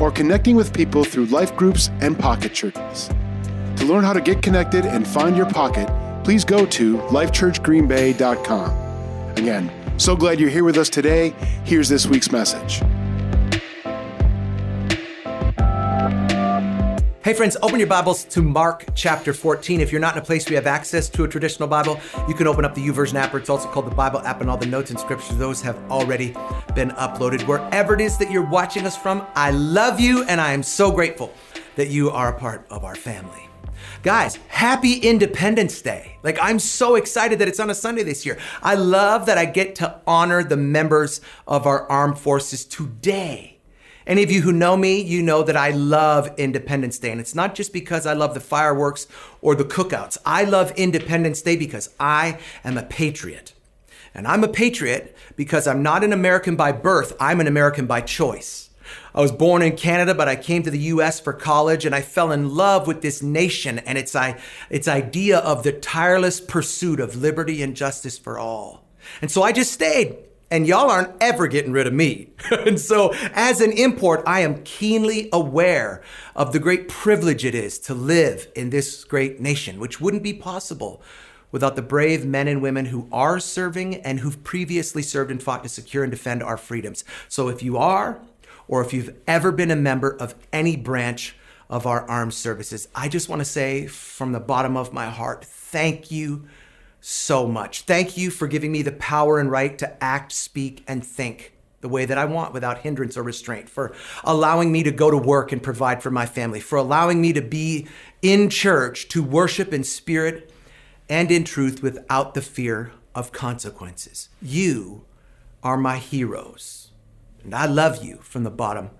or connecting with people through life groups and pocket churches. To learn how to get connected and find your pocket, please go to lifechurchgreenbay.com. Again, so glad you're here with us today. Here's this week's message. Hey, friends, open your Bibles to Mark chapter 14. If you're not in a place where you have access to a traditional Bible, you can open up the YouVersion app, or it's also called the Bible app, and all the notes and scriptures, those have already been uploaded. Wherever it is that you're watching us from, I love you, and I am so grateful that you are a part of our family. Guys, happy Independence Day. Like, I'm so excited that it's on a Sunday this year. I love that I get to honor the members of our armed forces today. Any of you who know me, you know that I love Independence Day. And it's not just because I love the fireworks or the cookouts. I love Independence Day because I am a patriot. And I'm a patriot because I'm not an American by birth, I'm an American by choice. I was born in Canada, but I came to the US for college and I fell in love with this nation and its, its idea of the tireless pursuit of liberty and justice for all. And so I just stayed and y'all aren't ever getting rid of me. and so, as an import, I am keenly aware of the great privilege it is to live in this great nation, which wouldn't be possible without the brave men and women who are serving and who've previously served and fought to secure and defend our freedoms. So, if you are, or if you've ever been a member of any branch of our armed services, I just want to say from the bottom of my heart, thank you so much. Thank you for giving me the power and right to act, speak, and think the way that I want without hindrance or restraint, for allowing me to go to work and provide for my family, for allowing me to be in church to worship in spirit and in truth without the fear of consequences. You are my heroes, and I love you from the bottom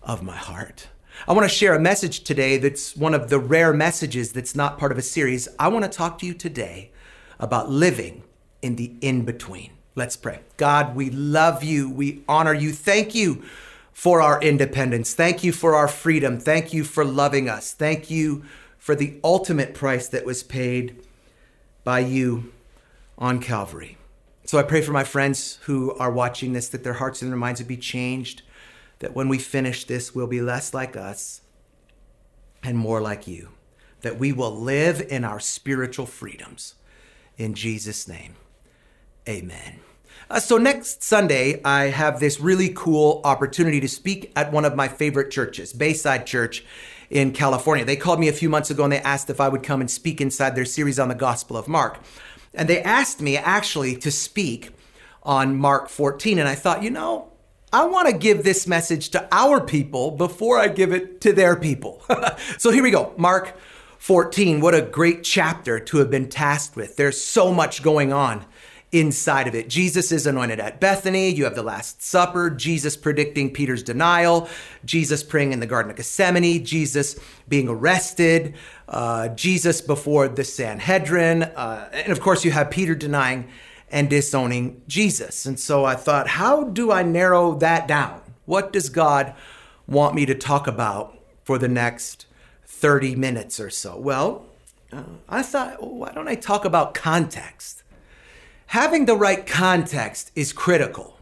of my heart. I want to share a message today that's one of the rare messages that's not part of a series. I want to talk to you today about living in the in between. Let's pray. God, we love you. We honor you. Thank you for our independence. Thank you for our freedom. Thank you for loving us. Thank you for the ultimate price that was paid by you on Calvary. So I pray for my friends who are watching this that their hearts and their minds would be changed, that when we finish this, we'll be less like us and more like you, that we will live in our spiritual freedoms in Jesus' name. Amen. Uh, so, next Sunday, I have this really cool opportunity to speak at one of my favorite churches, Bayside Church in California. They called me a few months ago and they asked if I would come and speak inside their series on the Gospel of Mark. And they asked me actually to speak on Mark 14. And I thought, you know, I want to give this message to our people before I give it to their people. so here we go. Mark 14, what a great chapter to have been tasked with. There's so much going on inside of it. Jesus is anointed at Bethany. You have the Last Supper, Jesus predicting Peter's denial, Jesus praying in the Garden of Gethsemane, Jesus being arrested, uh, Jesus before the Sanhedrin. Uh, and of course, you have Peter denying and disowning Jesus. And so I thought, how do I narrow that down? What does God want me to talk about for the next 30 minutes or so? Well, uh, I thought, well, why don't I talk about context? Having the right context is critical.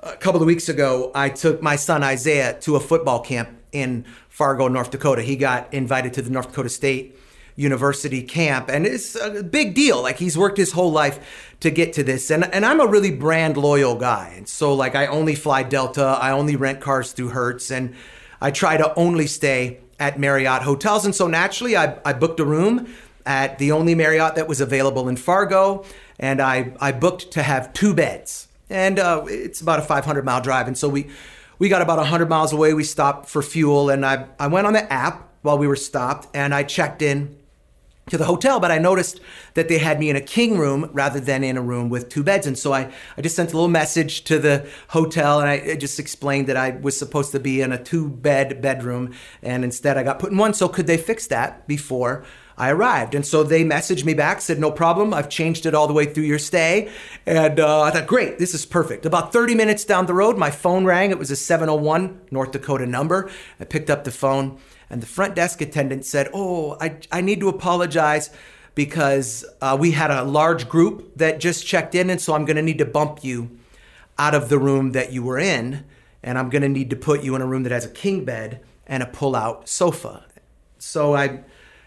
A couple of weeks ago, I took my son Isaiah to a football camp in Fargo, North Dakota. He got invited to the North Dakota State University camp, and it's a big deal. Like he's worked his whole life to get to this, and and I'm a really brand loyal guy, and so like I only fly Delta, I only rent cars through Hertz, and I try to only stay at Marriott hotels. And so naturally, I, I booked a room at the only Marriott that was available in Fargo. And I, I booked to have two beds. And uh, it's about a 500 mile drive. And so we, we got about 100 miles away. We stopped for fuel. And I, I went on the app while we were stopped and I checked in to the hotel, but I noticed that they had me in a king room rather than in a room with two beds. And so I, I just sent a little message to the hotel and I just explained that I was supposed to be in a two bed bedroom and instead I got put in one. So could they fix that before I arrived? And so they messaged me back, said, No problem. I've changed it all the way through your stay. And uh, I thought, Great, this is perfect. About 30 minutes down the road, my phone rang. It was a 701 North Dakota number. I picked up the phone and the front desk attendant said, Oh, I, I need to apologize because uh, we had a large group that just checked in, and so I'm going to need to bump you out of the room that you were in, and I'm going to need to put you in a room that has a king bed and a pull out sofa. So I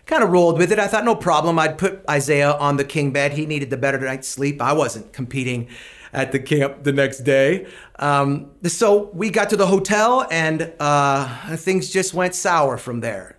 kind of rolled with it. I thought, no problem. I'd put Isaiah on the king bed. He needed the better night's sleep. I wasn't competing at the camp the next day. Um, so we got to the hotel and uh, things just went sour from there.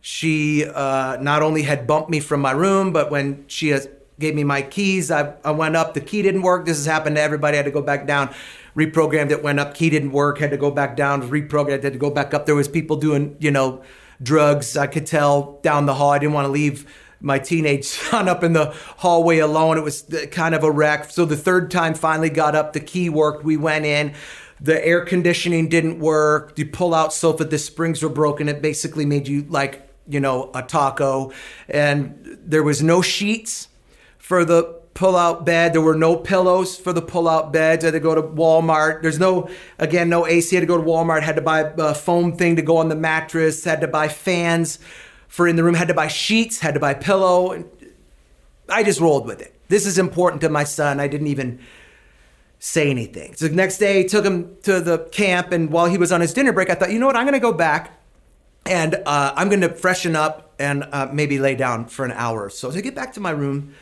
She uh, not only had bumped me from my room, but when she gave me my keys, I, I went up. The key didn't work. This has happened to everybody. I had to go back down. Reprogrammed it, went up. Key didn't work. Had to go back down. Reprogrammed. Had to go back up. There was people doing, you know, drugs. I could tell down the hall. I didn't want to leave my teenage son up in the hallway alone. It was kind of a wreck. So the third time finally got up, the key worked. We went in. The air conditioning didn't work. The pull out sofa, the springs were broken. It basically made you like, you know, a taco. And there was no sheets for the pull-out bed. There were no pillows for the pull-out beds. I had to go to Walmart. There's no, again, no AC. I had to go to Walmart. Had to buy a foam thing to go on the mattress. Had to buy fans for in the room, had to buy sheets, had to buy pillow. I just rolled with it. This is important to my son. I didn't even say anything. So the next day, took him to the camp, and while he was on his dinner break, I thought, you know what, I'm going to go back and uh, I'm going to freshen up and uh, maybe lay down for an hour. Or so to get back to my room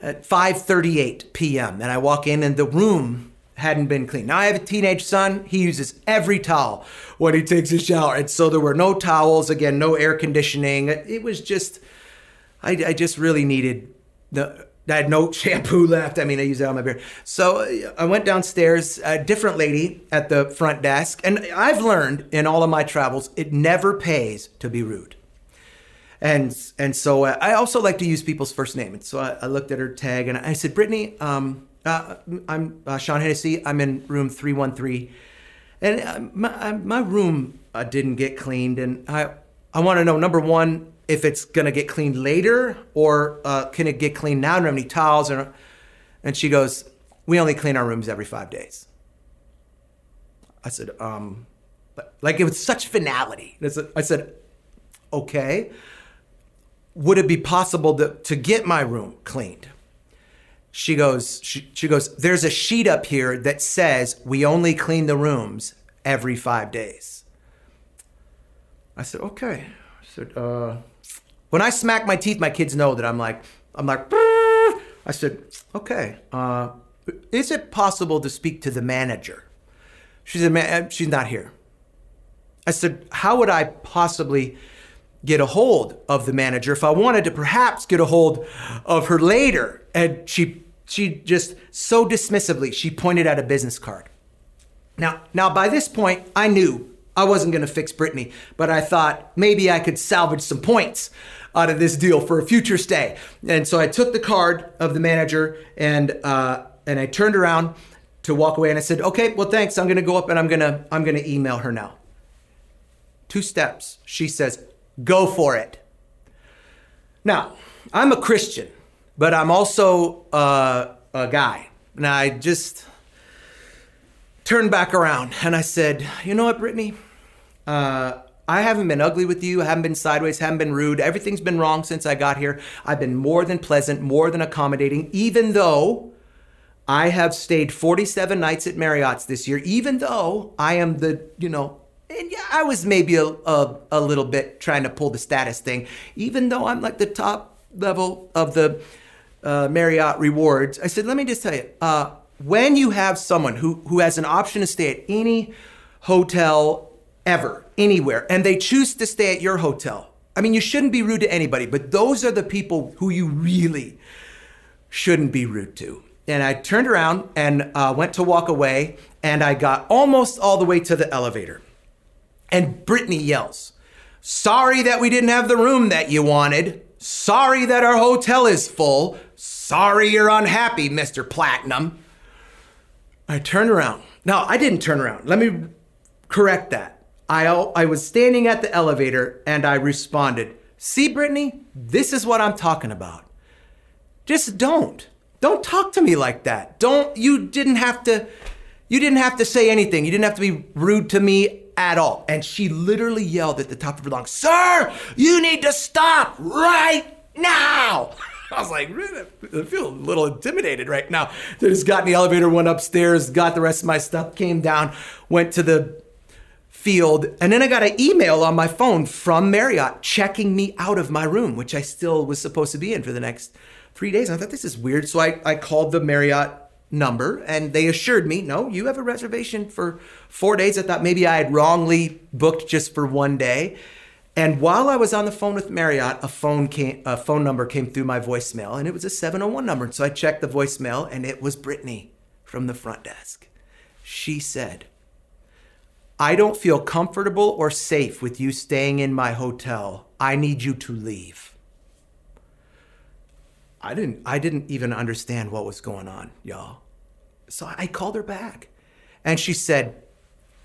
at 5:38 p.m., and I walk in, and the room hadn't been cleaned. Now I have a teenage son. He uses every towel when he takes a shower. And so there were no towels, again, no air conditioning. It was just, I, I just really needed the, I had no shampoo left. I mean, I used it on my beard. So I went downstairs, a different lady at the front desk. And I've learned in all of my travels, it never pays to be rude. And, and so uh, I also like to use people's first name. And so I, I looked at her tag and I said, Brittany, um, uh, I'm uh, Sean Hennessy. I'm in room 313. And uh, my, my room uh, didn't get cleaned. And I, I want to know number one, if it's going to get cleaned later or uh, can it get cleaned now? I don't have any towels. Or, and she goes, We only clean our rooms every five days. I said, um, but like it was such finality. I said, Okay. Would it be possible to, to get my room cleaned? She goes she, she goes there's a sheet up here that says we only clean the rooms every five days. I said okay. I said uh when i smack my teeth my kids know that i'm like i'm like i said okay uh is it possible to speak to the manager? She said man she's not here. I said how would i possibly get a hold of the manager if I wanted to perhaps get a hold of her later. And she she just so dismissively she pointed at a business card. Now now by this point I knew I wasn't going to fix Brittany, but I thought maybe I could salvage some points out of this deal for a future stay. And so I took the card of the manager and uh, and I turned around to walk away and I said, "Okay, well thanks. I'm going to go up and I'm going to I'm going to email her now." Two steps. She says, Go for it. Now, I'm a Christian, but I'm also uh, a guy. And I just turned back around and I said, You know what, Brittany? Uh, I haven't been ugly with you. I haven't been sideways, haven't been rude. Everything's been wrong since I got here. I've been more than pleasant, more than accommodating, even though I have stayed 47 nights at Marriott's this year, even though I am the, you know, and yeah, I was maybe a, a, a, little bit trying to pull the status thing, even though I'm like the top level of the uh, Marriott rewards. I said, let me just tell you, uh, when you have someone who, who has an option to stay at any hotel ever, anywhere, and they choose to stay at your hotel, I mean, you shouldn't be rude to anybody, but those are the people who you really shouldn't be rude to. And I turned around and uh, went to walk away, and I got almost all the way to the elevator. And Brittany yells, Sorry that we didn't have the room that you wanted. Sorry that our hotel is full. Sorry you're unhappy, Mr. Platinum. I turned around. No, I didn't turn around. Let me correct that. I, I was standing at the elevator and I responded, See, Brittany, this is what I'm talking about. Just don't. Don't talk to me like that. Don't, you didn't have to, you didn't have to say anything. You didn't have to be rude to me at all. And she literally yelled at the top of her lungs, Sir, you need to stop right now. I was like, I feel a little intimidated right now. So I just got in the elevator, went upstairs, got the rest of my stuff, came down, went to the field, and then I got an email on my phone from Marriott checking me out of my room, which I still was supposed to be in for the next three days. I thought this is weird. So I, I called the Marriott number and they assured me, no, you have a reservation for four days. I thought maybe I had wrongly booked just for one day. And while I was on the phone with Marriott, a phone came, a phone number came through my voicemail, and it was a 701 number. And so I checked the voicemail, and it was Brittany from the front desk. She said, "I don't feel comfortable or safe with you staying in my hotel. I need you to leave." I didn't. I didn't even understand what was going on, y'all. So I called her back, and she said,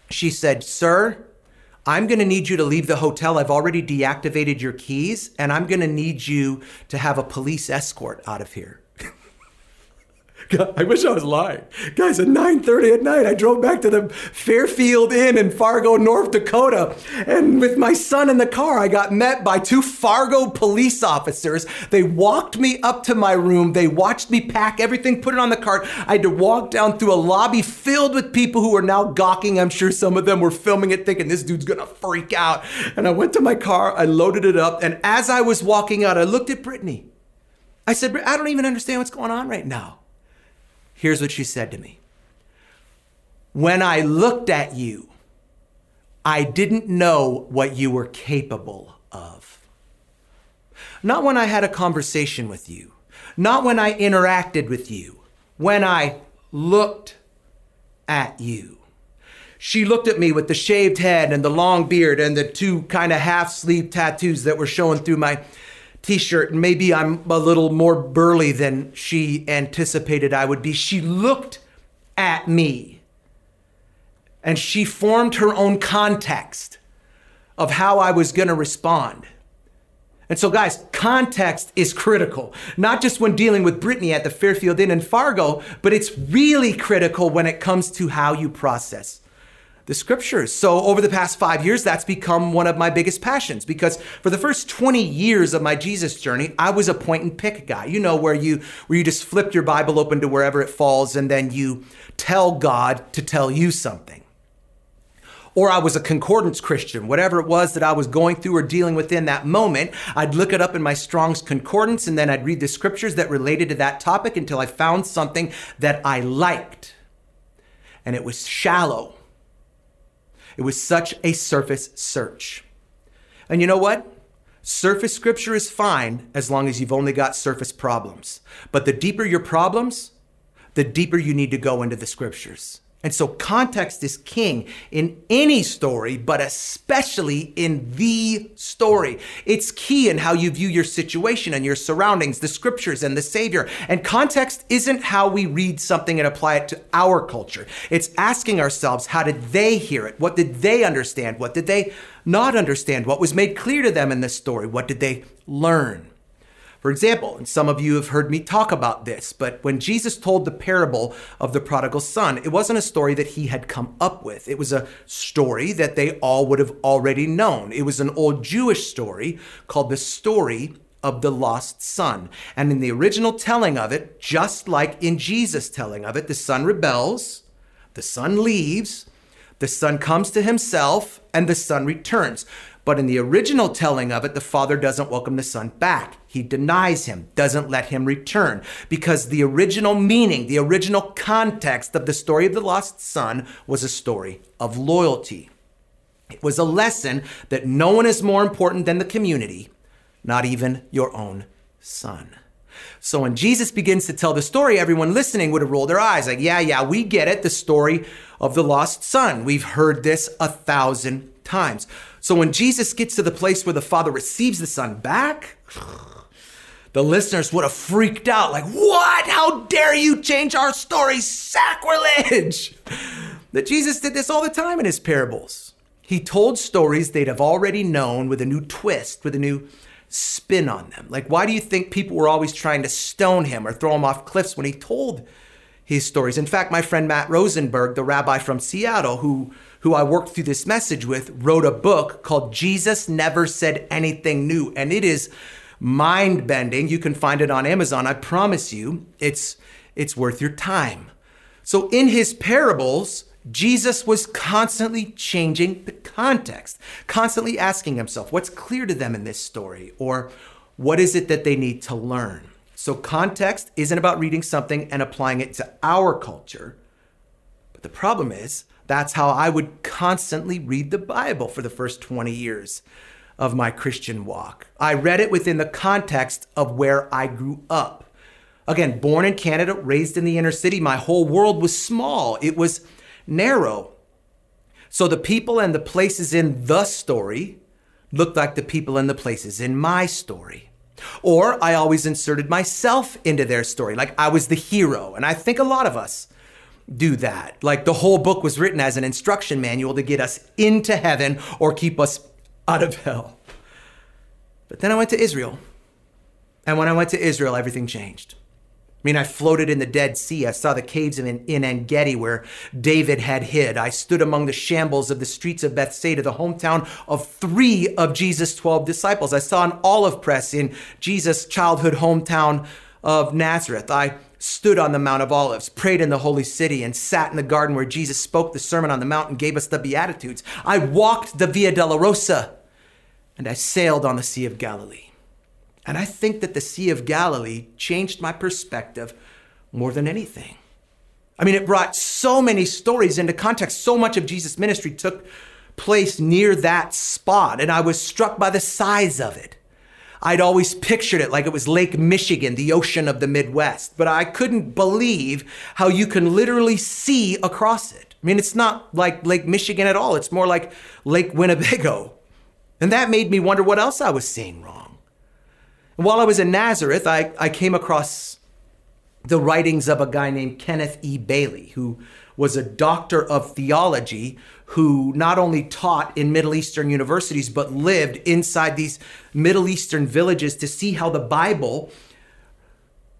"She said, sir." I'm going to need you to leave the hotel. I've already deactivated your keys, and I'm going to need you to have a police escort out of here. God, I wish I was lying. Guys, at 9:30 at night, I drove back to the Fairfield Inn in Fargo, North Dakota. And with my son in the car, I got met by two Fargo police officers. They walked me up to my room. They watched me pack everything, put it on the cart. I had to walk down through a lobby filled with people who were now gawking. I'm sure some of them were filming it thinking this dude's gonna freak out. And I went to my car, I loaded it up, and as I was walking out, I looked at Brittany. I said, I don't even understand what's going on right now. Here's what she said to me When I looked at you, I didn't know what you were capable of. Not when I had a conversation with you, not when I interacted with you, when I looked at you. She looked at me with the shaved head and the long beard and the two kind of half sleeve tattoos that were showing through my t shirt, and maybe I'm a little more burly than she anticipated I would be. She looked at me and she formed her own context of how I was going to respond. And so, guys, context is critical, not just when dealing with Brittany at the Fairfield Inn in Fargo, but it's really critical when it comes to how you process the scriptures. So over the past five years, that's become one of my biggest passions because for the first 20 years of my Jesus journey, I was a point and pick guy. You know, where you where you just flip your Bible open to wherever it falls and then you tell God to tell you something. Or I was a concordance Christian, whatever it was that I was going through or dealing with in that moment. I'd look it up in my Strong's Concordance and then I'd read the scriptures that related to that topic until I found something that I liked. And it was shallow it was such a surface search. And you know what? Surface scripture is fine as long as you've only got surface problems. But the deeper your problems, the deeper you need to go into the scriptures. And so context is king in any story, but especially in the story. It's key in how you view your situation and your surroundings, the scriptures and the Savior. And context isn't how we read something and apply it to our culture. It's asking ourselves, how did they hear it? What did they understand? What did they not understand? What was made clear to them in this story? What did they learn? For example, and some of you have heard me talk about this, but when Jesus told the parable of the prodigal son, it wasn't a story that he had come up with. It was a story that they all would have already known. It was an old Jewish story called the story of the lost son. And in the original telling of it, just like in Jesus' telling of it, the son rebels, the son leaves, the son comes to himself, and the son returns. But in the original telling of it, the father doesn't welcome the son back. He denies him, doesn't let him return, because the original meaning, the original context of the story of the lost son was a story of loyalty. It was a lesson that no one is more important than the community, not even your own son. So when Jesus begins to tell the story, everyone listening would have rolled their eyes like, yeah, yeah, we get it. The story of the lost son. We've heard this a thousand times. So when Jesus gets to the place where the Father receives the Son back, the listeners would have freaked out like, What? How dare you change our story? Sacrilege! That Jesus did this all the time in his parables. He told stories they'd have already known with a new twist, with a new spin on them. Like, why do you think people were always trying to stone him or throw him off cliffs when he told his stories? In fact, my friend Matt Rosenberg, the rabbi from Seattle, who who I worked through this message with, wrote a book called Jesus Never Said Anything New. And it is mind bending. You can find it on Amazon. I promise you, it's, it's worth your time. So, in his parables, Jesus was constantly changing the context, constantly asking himself, what's clear to them in this story? Or what is it that they need to learn? So, context isn't about reading something and applying it to our culture. But the problem is, that's how I would constantly read the Bible for the first 20 years of my Christian walk. I read it within the context of where I grew up. Again, born in Canada, raised in the inner city, my whole world was small. It was narrow. So the people and the places in the story looked like the people and the places in my story. Or I always inserted myself into their story, like I was the hero. And I think a lot of us do that. Like the whole book was written as an instruction manual to get us into heaven or keep us out of hell. But then I went to Israel. And when I went to Israel, everything changed. I mean, I floated in the Dead Sea. I saw the caves in, in En Gedi where David had hid. I stood among the shambles of the streets of Bethsaida, the hometown of three of Jesus' 12 disciples. I saw an olive press in Jesus' childhood hometown of Nazareth. I stood on the Mount of Olives, prayed in the holy city, and sat in the garden where Jesus spoke the Sermon on the Mount and gave us the Beatitudes. I walked the Via Dolorosa and I sailed on the Sea of Galilee. And I think that the Sea of Galilee changed my perspective more than anything. I mean, it brought so many stories into context. So much of Jesus' ministry took place near that spot, and I was struck by the size of it. I'd always pictured it like it was Lake Michigan, the ocean of the Midwest, but I couldn't believe how you can literally see across it. I mean, it's not like Lake Michigan at all, it's more like Lake Winnebago. And that made me wonder what else I was seeing wrong. And while I was in Nazareth, I, I came across the writings of a guy named Kenneth E. Bailey, who was a doctor of theology who not only taught in Middle Eastern universities, but lived inside these Middle Eastern villages to see how the Bible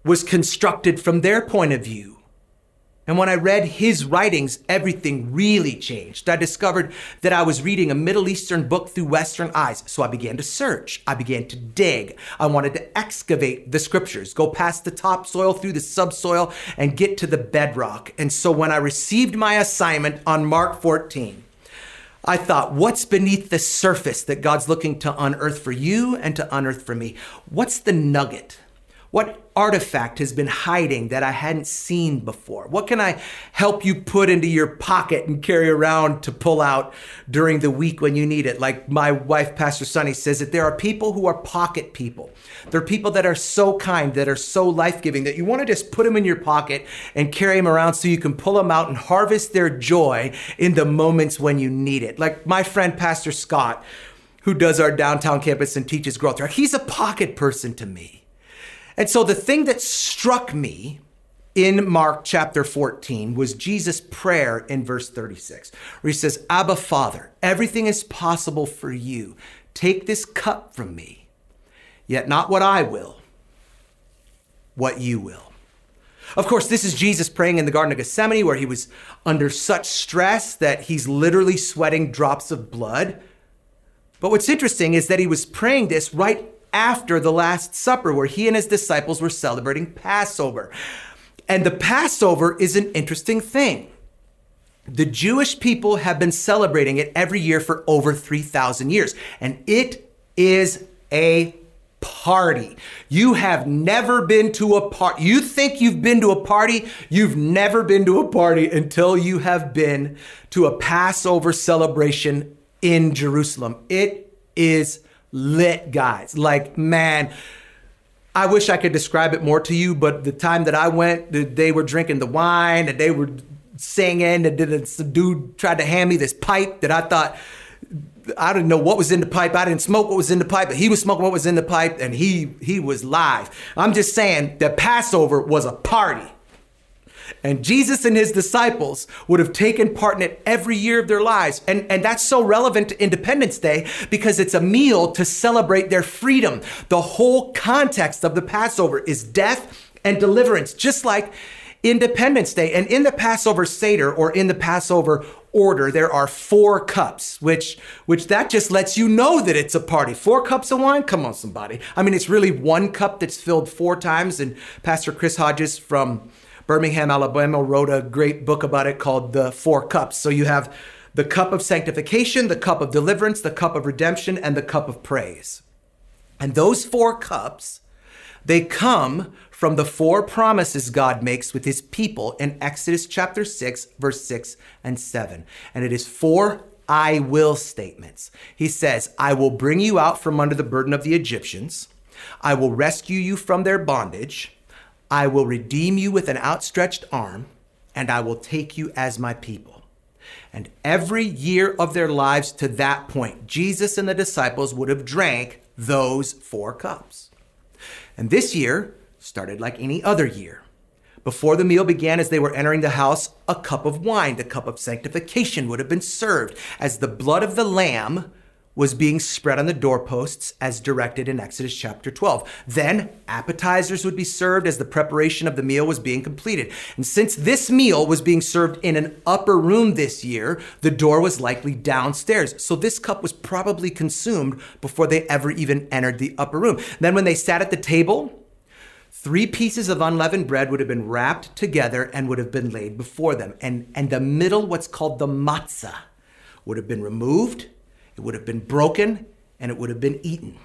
was constructed from their point of view. And when I read his writings, everything really changed. I discovered that I was reading a Middle Eastern book through Western eyes. So I began to search. I began to dig. I wanted to excavate the scriptures, go past the topsoil through the subsoil and get to the bedrock. And so when I received my assignment on Mark 14, I thought, what's beneath the surface that God's looking to unearth for you and to unearth for me? What's the nugget? What artifact has been hiding that I hadn't seen before? What can I help you put into your pocket and carry around to pull out during the week when you need it? Like my wife, Pastor Sunny, says that there are people who are pocket people. They're people that are so kind, that are so life giving, that you want to just put them in your pocket and carry them around so you can pull them out and harvest their joy in the moments when you need it. Like my friend, Pastor Scott, who does our downtown campus and teaches growth he's a pocket person to me. And so the thing that struck me in Mark chapter 14 was Jesus' prayer in verse 36, where he says, Abba, Father, everything is possible for you. Take this cup from me, yet not what I will, what you will. Of course, this is Jesus praying in the Garden of Gethsemane, where he was under such stress that he's literally sweating drops of blood. But what's interesting is that he was praying this right after the Last Supper, where he and his disciples were celebrating Passover. And the Passover is an interesting thing. The Jewish people have been celebrating it every year for over 3,000 years, and it is a party. You have never been to a party. You think you've been to a party, you've never been to a party until you have been to a Passover celebration in Jerusalem. It is lit guys. Like, man, I wish I could describe it more to you, but the time that I went, they were drinking the wine and they were singing, and then the dude tried to hand me this pipe that I thought I didn't know what was in the pipe. I didn't smoke what was in the pipe, but he was smoking what was in the pipe, and he he was live. I'm just saying that Passover was a party. And Jesus and his disciples would have taken part in it every year of their lives. And, and that's so relevant to Independence Day because it's a meal to celebrate their freedom. The whole context of the Passover is death and deliverance, just like Independence Day. And in the Passover Seder or in the Passover order, there are four cups, which which that just lets you know that it's a party. Four cups of wine? Come on, somebody. I mean, it's really one cup that's filled four times. And Pastor Chris Hodges from Birmingham, Alabama wrote a great book about it called The Four Cups. So you have the cup of sanctification, the cup of deliverance, the cup of redemption, and the cup of praise. And those four cups, they come from the four promises God makes with his people in Exodus chapter 6, verse 6 and 7. And it is four I will statements. He says, I will bring you out from under the burden of the Egyptians. I will rescue you from their bondage. I will redeem you with an outstretched arm, and I will take you as my people. And every year of their lives to that point, Jesus and the disciples would have drank those four cups. And this year, started like any other year. Before the meal began, as they were entering the house, a cup of wine, the cup of sanctification, would have been served as the blood of the Lamb was being spread on the doorposts as directed in Exodus chapter 12. Then appetizers would be served as the preparation of the meal was being completed. And since this meal was being served in an upper room this year, the door was likely downstairs. So this cup was probably consumed before they ever even entered the upper room. Then when they sat at the table, Three pieces of unleavened bread would have been wrapped together and would have been laid before them. And, and the middle, what's called the matzah, would have been removed, it would have been broken, and it would have been eaten.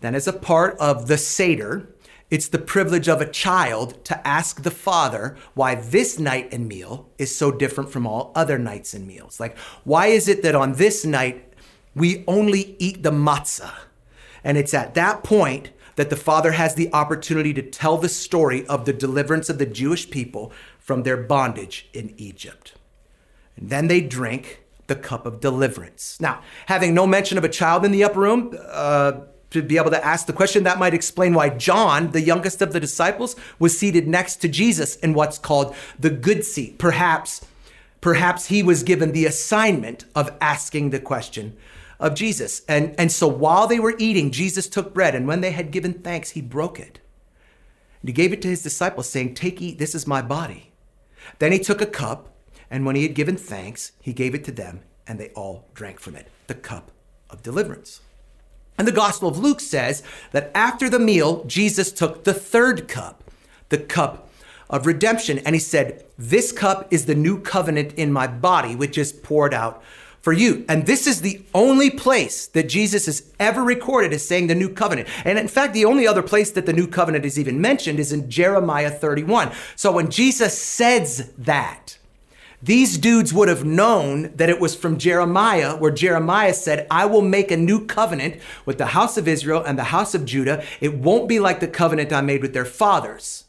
Then, as a part of the Seder, it's the privilege of a child to ask the father why this night and meal is so different from all other nights and meals. Like, why is it that on this night we only eat the matzah? And it's at that point that the Father has the opportunity to tell the story of the deliverance of the Jewish people from their bondage in Egypt. And then they drink the cup of deliverance. Now, having no mention of a child in the upper room, uh, to be able to ask the question, that might explain why John, the youngest of the disciples, was seated next to Jesus in what's called the good seat. Perhaps, perhaps he was given the assignment of asking the question of Jesus. And, and so while they were eating, Jesus took bread, and when they had given thanks, he broke it. And he gave it to his disciples, saying, Take, eat, this is my body. Then he took a cup, and when he had given thanks, he gave it to them, and they all drank from it the cup of deliverance. And the Gospel of Luke says that after the meal, Jesus took the third cup, the cup of redemption, and he said, This cup is the new covenant in my body, which is poured out for you. And this is the only place that Jesus is ever recorded as saying the new covenant. And in fact, the only other place that the new covenant is even mentioned is in Jeremiah 31. So when Jesus says that, these dudes would have known that it was from Jeremiah, where Jeremiah said, I will make a new covenant with the house of Israel and the house of Judah. It won't be like the covenant I made with their fathers,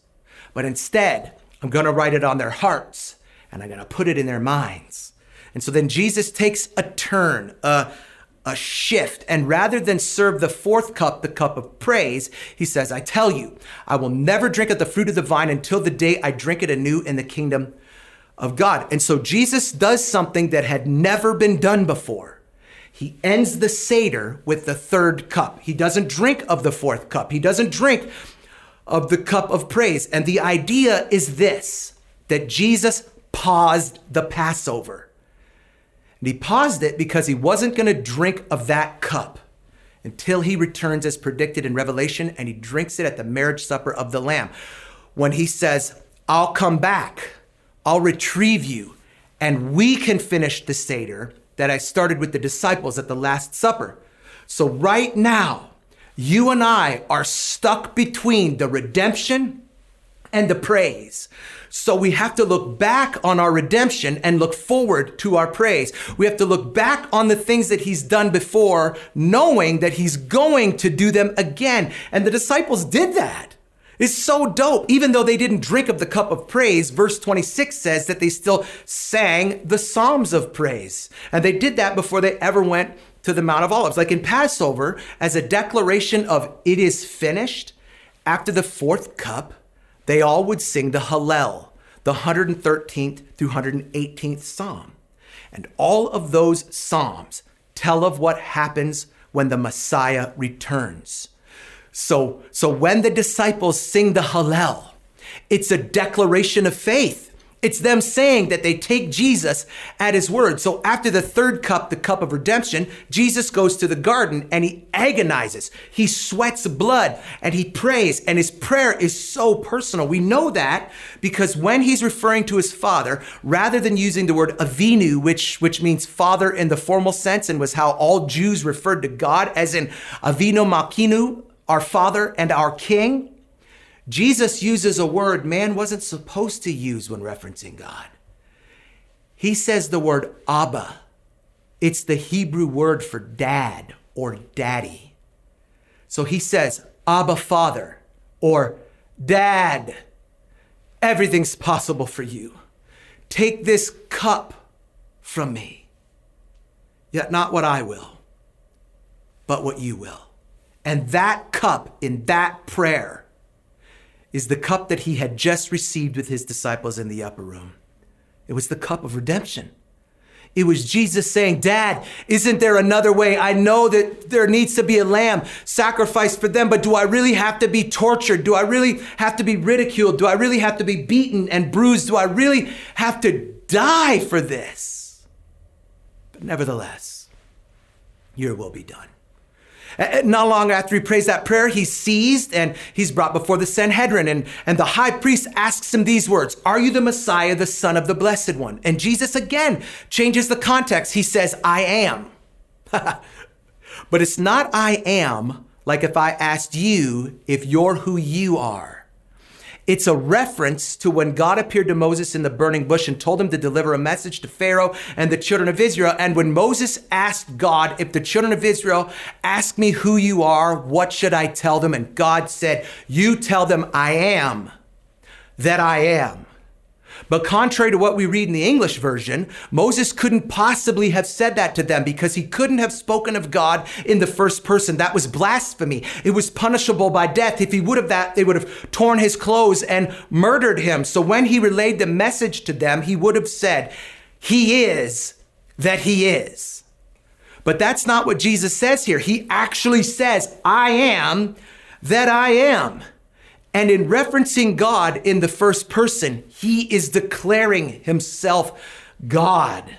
but instead, I'm going to write it on their hearts and I'm going to put it in their minds. And so then Jesus takes a turn, a, a shift, and rather than serve the fourth cup, the cup of praise, he says, I tell you, I will never drink of the fruit of the vine until the day I drink it anew in the kingdom of God. And so Jesus does something that had never been done before. He ends the Seder with the third cup. He doesn't drink of the fourth cup. He doesn't drink of the cup of praise. And the idea is this that Jesus paused the Passover. And he paused it because he wasn't going to drink of that cup until he returns as predicted in Revelation and he drinks it at the marriage supper of the Lamb. When he says, I'll come back, I'll retrieve you, and we can finish the Seder that I started with the disciples at the Last Supper. So, right now, you and I are stuck between the redemption and the praise. So we have to look back on our redemption and look forward to our praise. We have to look back on the things that he's done before, knowing that he's going to do them again. And the disciples did that. It's so dope. Even though they didn't drink of the cup of praise, verse 26 says that they still sang the Psalms of praise. And they did that before they ever went to the Mount of Olives. Like in Passover, as a declaration of it is finished, after the fourth cup, they all would sing the Hallel, the 113th through 118th Psalm. And all of those Psalms tell of what happens when the Messiah returns. So, so when the disciples sing the Hallel, it's a declaration of faith. It's them saying that they take Jesus at his word. So after the third cup, the cup of redemption, Jesus goes to the garden and he agonizes. He sweats blood and he prays, and his prayer is so personal. We know that because when he's referring to his father, rather than using the word avinu, which, which means father in the formal sense and was how all Jews referred to God, as in avinu malkeinu, our father and our king, Jesus uses a word man wasn't supposed to use when referencing God. He says the word Abba. It's the Hebrew word for dad or daddy. So he says, Abba, Father, or Dad, everything's possible for you. Take this cup from me. Yet not what I will, but what you will. And that cup in that prayer is the cup that he had just received with his disciples in the upper room. It was the cup of redemption. It was Jesus saying, Dad, isn't there another way? I know that there needs to be a lamb sacrificed for them, but do I really have to be tortured? Do I really have to be ridiculed? Do I really have to be beaten and bruised? Do I really have to die for this? But nevertheless, your will be done. Not long after he prays that prayer, he's seized and he's brought before the Sanhedrin. And, and the high priest asks him these words Are you the Messiah, the Son of the Blessed One? And Jesus again changes the context. He says, I am. but it's not I am like if I asked you if you're who you are. It's a reference to when God appeared to Moses in the burning bush and told him to deliver a message to Pharaoh and the children of Israel. And when Moses asked God, if the children of Israel ask me who you are, what should I tell them? And God said, You tell them I am that I am. But contrary to what we read in the English version, Moses couldn't possibly have said that to them because he couldn't have spoken of God in the first person. That was blasphemy. It was punishable by death. If he would have that, they would have torn his clothes and murdered him. So when he relayed the message to them, he would have said, He is that he is. But that's not what Jesus says here. He actually says, I am that I am. And in referencing God in the first person, he is declaring himself God.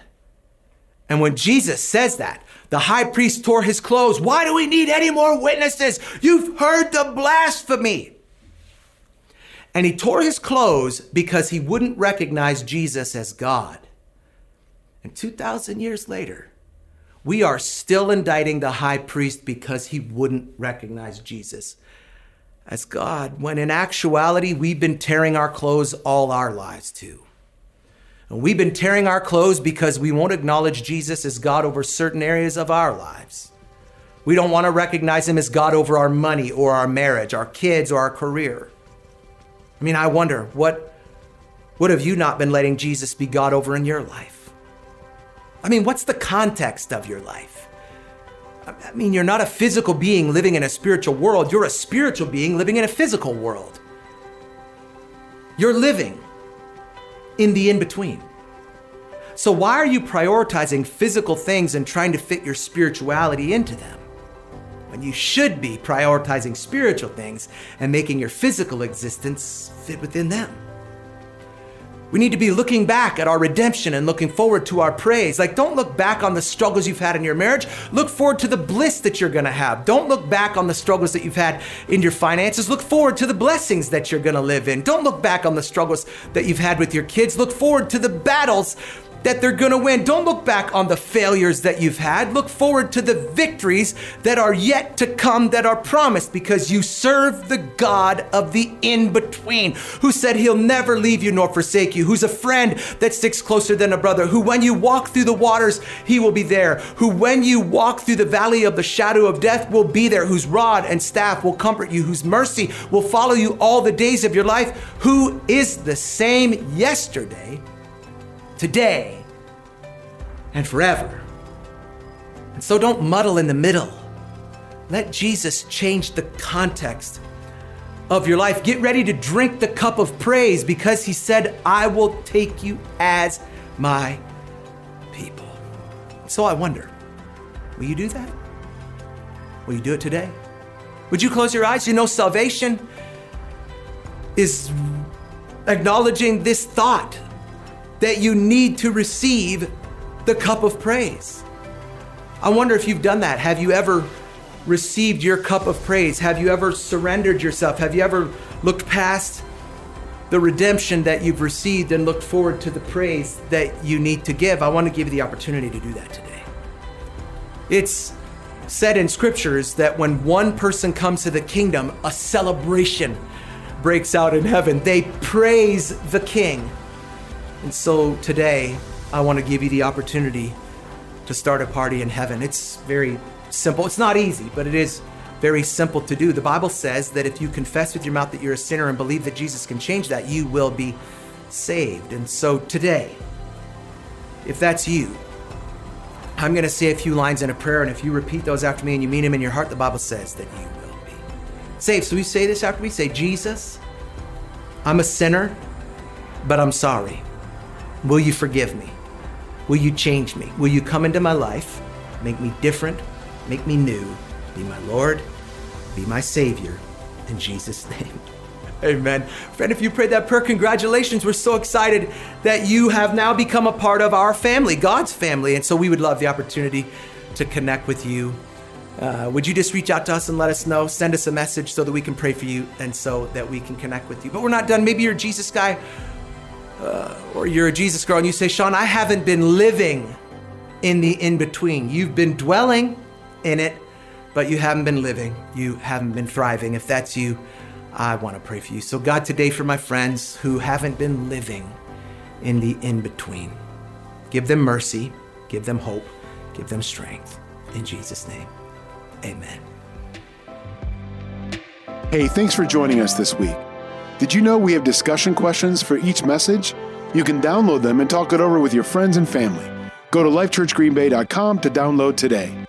And when Jesus says that, the high priest tore his clothes. Why do we need any more witnesses? You've heard the blasphemy. And he tore his clothes because he wouldn't recognize Jesus as God. And 2,000 years later, we are still indicting the high priest because he wouldn't recognize Jesus as God, when in actuality, we've been tearing our clothes all our lives too. And we've been tearing our clothes because we won't acknowledge Jesus as God over certain areas of our lives. We don't want to recognize Him as God over our money or our marriage, our kids, or our career. I mean, I wonder, what, what have you not been letting Jesus be God over in your life? I mean, what's the context of your life? I mean, you're not a physical being living in a spiritual world, you're a spiritual being living in a physical world. You're living in the in between. So, why are you prioritizing physical things and trying to fit your spirituality into them? When you should be prioritizing spiritual things and making your physical existence fit within them. We need to be looking back at our redemption and looking forward to our praise. Like, don't look back on the struggles you've had in your marriage. Look forward to the bliss that you're gonna have. Don't look back on the struggles that you've had in your finances. Look forward to the blessings that you're gonna live in. Don't look back on the struggles that you've had with your kids. Look forward to the battles that they're going to win. Don't look back on the failures that you've had. Look forward to the victories that are yet to come that are promised because you serve the God of the in between, who said he'll never leave you nor forsake you, who's a friend that sticks closer than a brother, who when you walk through the waters, he will be there, who when you walk through the valley of the shadow of death will be there, whose rod and staff will comfort you, whose mercy will follow you all the days of your life, who is the same yesterday today, and forever. And so don't muddle in the middle. Let Jesus change the context of your life. Get ready to drink the cup of praise because he said, I will take you as my people. So I wonder, will you do that? Will you do it today? Would you close your eyes? You know, salvation is acknowledging this thought that you need to receive the cup of praise. I wonder if you've done that. Have you ever received your cup of praise? Have you ever surrendered yourself? Have you ever looked past the redemption that you've received and looked forward to the praise that you need to give? I want to give you the opportunity to do that today. It's said in scriptures that when one person comes to the kingdom, a celebration breaks out in heaven. They praise the king. And so today, I want to give you the opportunity to start a party in heaven. It's very simple. It's not easy, but it is very simple to do. The Bible says that if you confess with your mouth that you're a sinner and believe that Jesus can change that, you will be saved. And so today, if that's you, I'm going to say a few lines in a prayer, and if you repeat those after me and you mean them in your heart, the Bible says that you will be saved. So we say this after we say, Jesus, I'm a sinner, but I'm sorry. Will you forgive me? Will you change me? Will you come into my life, make me different, make me new, be my Lord, be my Savior, in Jesus' name. Amen. Friend, if you prayed that prayer, congratulations. We're so excited that you have now become a part of our family, God's family. And so we would love the opportunity to connect with you. Uh, would you just reach out to us and let us know? Send us a message so that we can pray for you and so that we can connect with you. But we're not done. Maybe you're a Jesus guy uh, or you're a Jesus girl and you say, Sean, I haven't been living in the in between. You've been dwelling in it, but you haven't been living. You haven't been thriving. If that's you, I want to pray for you. So, God, today for my friends who haven't been living in the in between, give them mercy, give them hope, give them strength. In Jesus' name, amen. Hey, thanks for joining us this week. Did you know we have discussion questions for each message? You can download them and talk it over with your friends and family. Go to lifechurchgreenbay.com to download today.